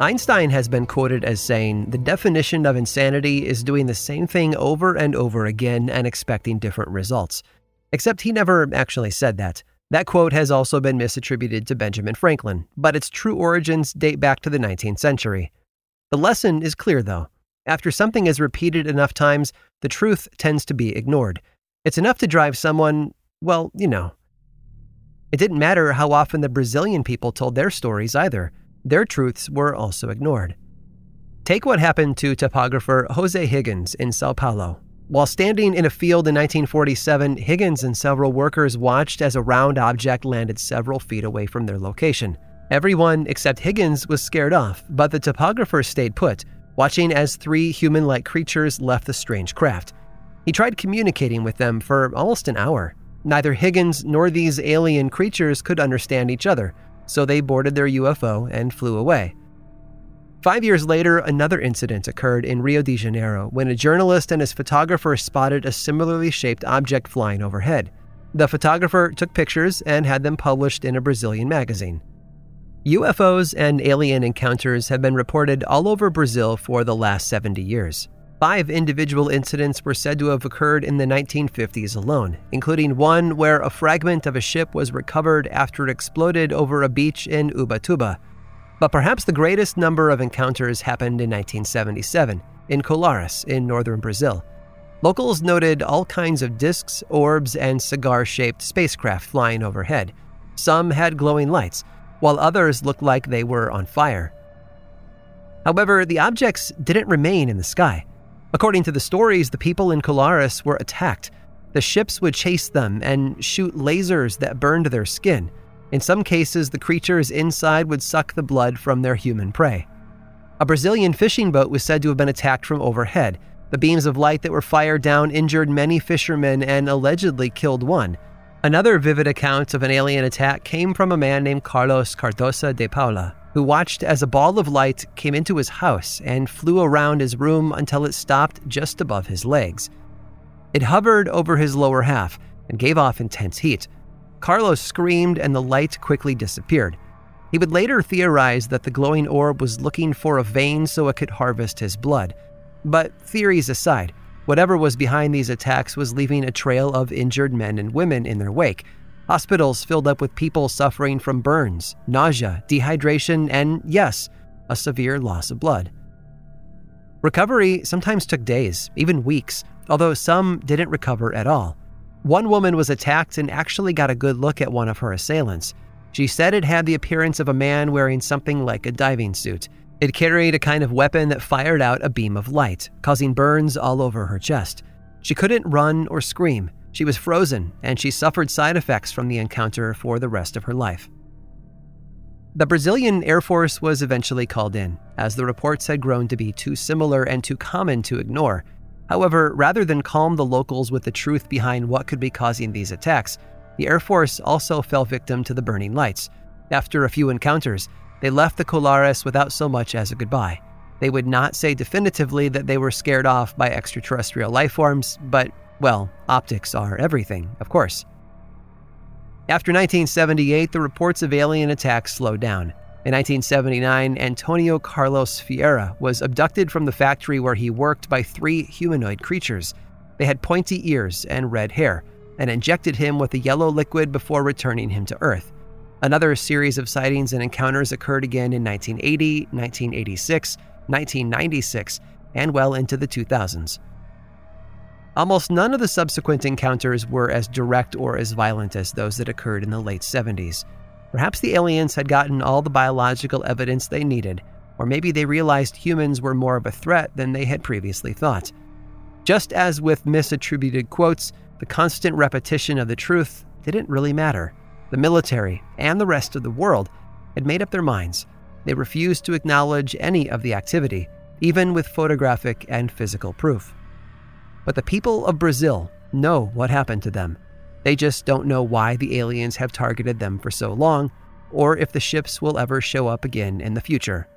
Einstein has been quoted as saying, The definition of insanity is doing the same thing over and over again and expecting different results. Except he never actually said that. That quote has also been misattributed to Benjamin Franklin, but its true origins date back to the 19th century. The lesson is clear, though. After something is repeated enough times, the truth tends to be ignored. It's enough to drive someone, well, you know. It didn't matter how often the Brazilian people told their stories either their truths were also ignored. Take what happened to topographer Jose Higgins in Sao Paulo. While standing in a field in 1947, Higgins and several workers watched as a round object landed several feet away from their location. Everyone except Higgins was scared off, but the topographer stayed put, watching as three human like creatures left the strange craft. He tried communicating with them for almost an hour. Neither Higgins nor these alien creatures could understand each other, so they boarded their UFO and flew away. Five years later, another incident occurred in Rio de Janeiro when a journalist and his photographer spotted a similarly shaped object flying overhead. The photographer took pictures and had them published in a Brazilian magazine. UFOs and alien encounters have been reported all over Brazil for the last 70 years. Five individual incidents were said to have occurred in the 1950s alone, including one where a fragment of a ship was recovered after it exploded over a beach in Ubatuba. But perhaps the greatest number of encounters happened in 1977 in Colares in northern Brazil. Locals noted all kinds of discs, orbs, and cigar shaped spacecraft flying overhead. Some had glowing lights, while others looked like they were on fire. However, the objects didn't remain in the sky. According to the stories, the people in Colares were attacked. The ships would chase them and shoot lasers that burned their skin. In some cases, the creatures inside would suck the blood from their human prey. A Brazilian fishing boat was said to have been attacked from overhead. The beams of light that were fired down injured many fishermen and allegedly killed one. Another vivid account of an alien attack came from a man named Carlos Cardosa de Paula who watched as a ball of light came into his house and flew around his room until it stopped just above his legs. It hovered over his lower half and gave off intense heat. Carlos screamed and the light quickly disappeared. He would later theorize that the glowing orb was looking for a vein so it could harvest his blood. But theories aside, whatever was behind these attacks was leaving a trail of injured men and women in their wake, Hospitals filled up with people suffering from burns, nausea, dehydration, and yes, a severe loss of blood. Recovery sometimes took days, even weeks, although some didn't recover at all. One woman was attacked and actually got a good look at one of her assailants. She said it had the appearance of a man wearing something like a diving suit. It carried a kind of weapon that fired out a beam of light, causing burns all over her chest. She couldn't run or scream. She was frozen, and she suffered side effects from the encounter for the rest of her life. The Brazilian Air Force was eventually called in, as the reports had grown to be too similar and too common to ignore. However, rather than calm the locals with the truth behind what could be causing these attacks, the Air Force also fell victim to the burning lights. After a few encounters, they left the Colares without so much as a goodbye. They would not say definitively that they were scared off by extraterrestrial life forms, but well, optics are everything, of course. After 1978, the reports of alien attacks slowed down. In 1979, Antonio Carlos Vieira was abducted from the factory where he worked by three humanoid creatures. They had pointy ears and red hair, and injected him with a yellow liquid before returning him to Earth. Another series of sightings and encounters occurred again in 1980, 1986, 1996, and well into the 2000s. Almost none of the subsequent encounters were as direct or as violent as those that occurred in the late 70s. Perhaps the aliens had gotten all the biological evidence they needed, or maybe they realized humans were more of a threat than they had previously thought. Just as with misattributed quotes, the constant repetition of the truth didn't really matter. The military and the rest of the world had made up their minds. They refused to acknowledge any of the activity, even with photographic and physical proof. But the people of Brazil know what happened to them. They just don't know why the aliens have targeted them for so long, or if the ships will ever show up again in the future.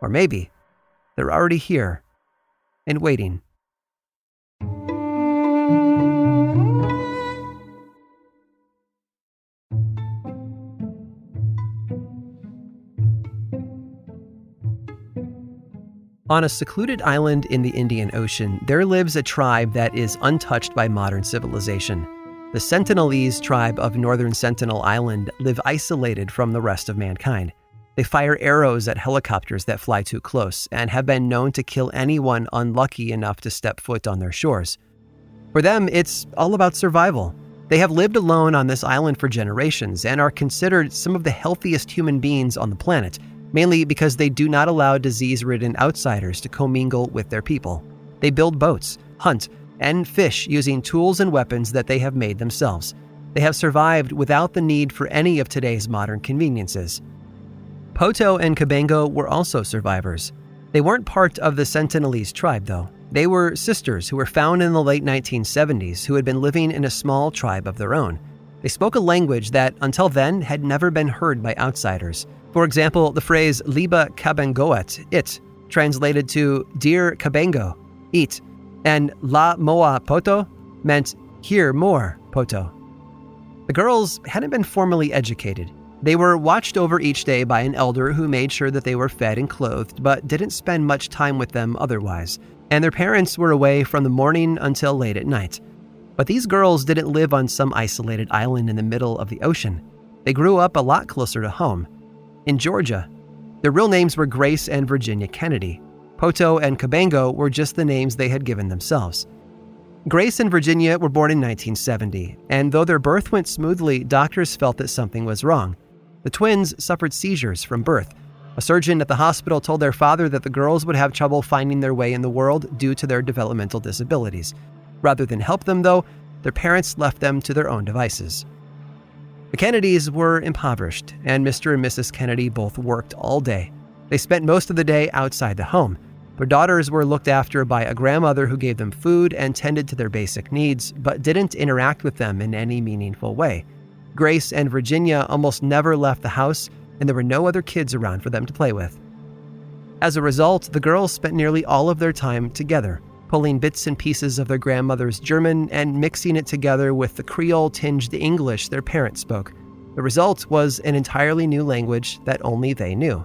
Or maybe they're already here and waiting. On a secluded island in the Indian Ocean, there lives a tribe that is untouched by modern civilization. The Sentinelese tribe of northern Sentinel Island live isolated from the rest of mankind. They fire arrows at helicopters that fly too close and have been known to kill anyone unlucky enough to step foot on their shores. For them, it's all about survival. They have lived alone on this island for generations and are considered some of the healthiest human beings on the planet, mainly because they do not allow disease ridden outsiders to commingle with their people. They build boats, hunt, and fish using tools and weapons that they have made themselves. They have survived without the need for any of today's modern conveniences. Poto and Cabengo were also survivors. They weren't part of the Sentinelese tribe, though. They were sisters who were found in the late 1970s who had been living in a small tribe of their own. They spoke a language that, until then, had never been heard by outsiders. For example, the phrase Liba Cabangoet, it, translated to Dear Cabengo, eat, and La Moa Poto meant hear more, Poto. The girls hadn't been formally educated. They were watched over each day by an elder who made sure that they were fed and clothed, but didn't spend much time with them otherwise. And their parents were away from the morning until late at night. But these girls didn't live on some isolated island in the middle of the ocean. They grew up a lot closer to home in Georgia. Their real names were Grace and Virginia Kennedy. Poto and Cabengo were just the names they had given themselves. Grace and Virginia were born in 1970, and though their birth went smoothly, doctors felt that something was wrong. The twins suffered seizures from birth. A surgeon at the hospital told their father that the girls would have trouble finding their way in the world due to their developmental disabilities. Rather than help them, though, their parents left them to their own devices. The Kennedys were impoverished, and Mr. and Mrs. Kennedy both worked all day. They spent most of the day outside the home. Their daughters were looked after by a grandmother who gave them food and tended to their basic needs, but didn't interact with them in any meaningful way. Grace and Virginia almost never left the house, and there were no other kids around for them to play with. As a result, the girls spent nearly all of their time together, pulling bits and pieces of their grandmother's German and mixing it together with the Creole tinged English their parents spoke. The result was an entirely new language that only they knew.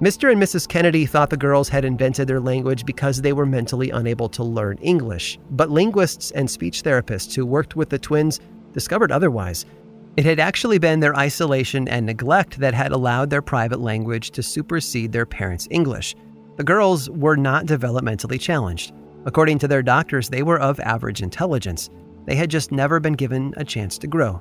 Mr. and Mrs. Kennedy thought the girls had invented their language because they were mentally unable to learn English, but linguists and speech therapists who worked with the twins discovered otherwise. It had actually been their isolation and neglect that had allowed their private language to supersede their parents' English. The girls were not developmentally challenged. According to their doctors, they were of average intelligence. They had just never been given a chance to grow.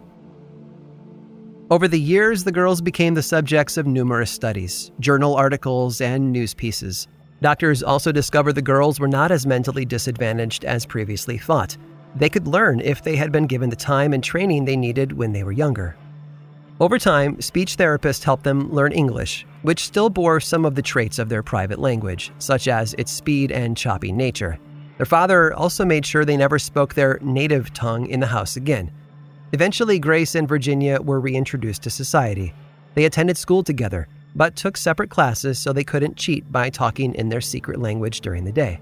Over the years, the girls became the subjects of numerous studies, journal articles, and news pieces. Doctors also discovered the girls were not as mentally disadvantaged as previously thought. They could learn if they had been given the time and training they needed when they were younger. Over time, speech therapists helped them learn English, which still bore some of the traits of their private language, such as its speed and choppy nature. Their father also made sure they never spoke their native tongue in the house again. Eventually, Grace and Virginia were reintroduced to society. They attended school together, but took separate classes so they couldn't cheat by talking in their secret language during the day.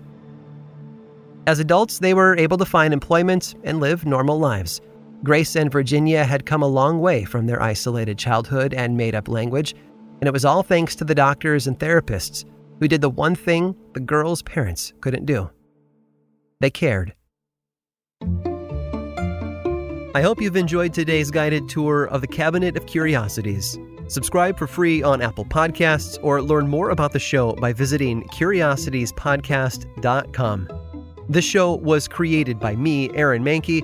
As adults, they were able to find employment and live normal lives. Grace and Virginia had come a long way from their isolated childhood and made up language, and it was all thanks to the doctors and therapists who did the one thing the girls' parents couldn't do. They cared. I hope you've enjoyed today's guided tour of the Cabinet of Curiosities. Subscribe for free on Apple Podcasts or learn more about the show by visiting curiositiespodcast.com. This show was created by me, Aaron Mahnke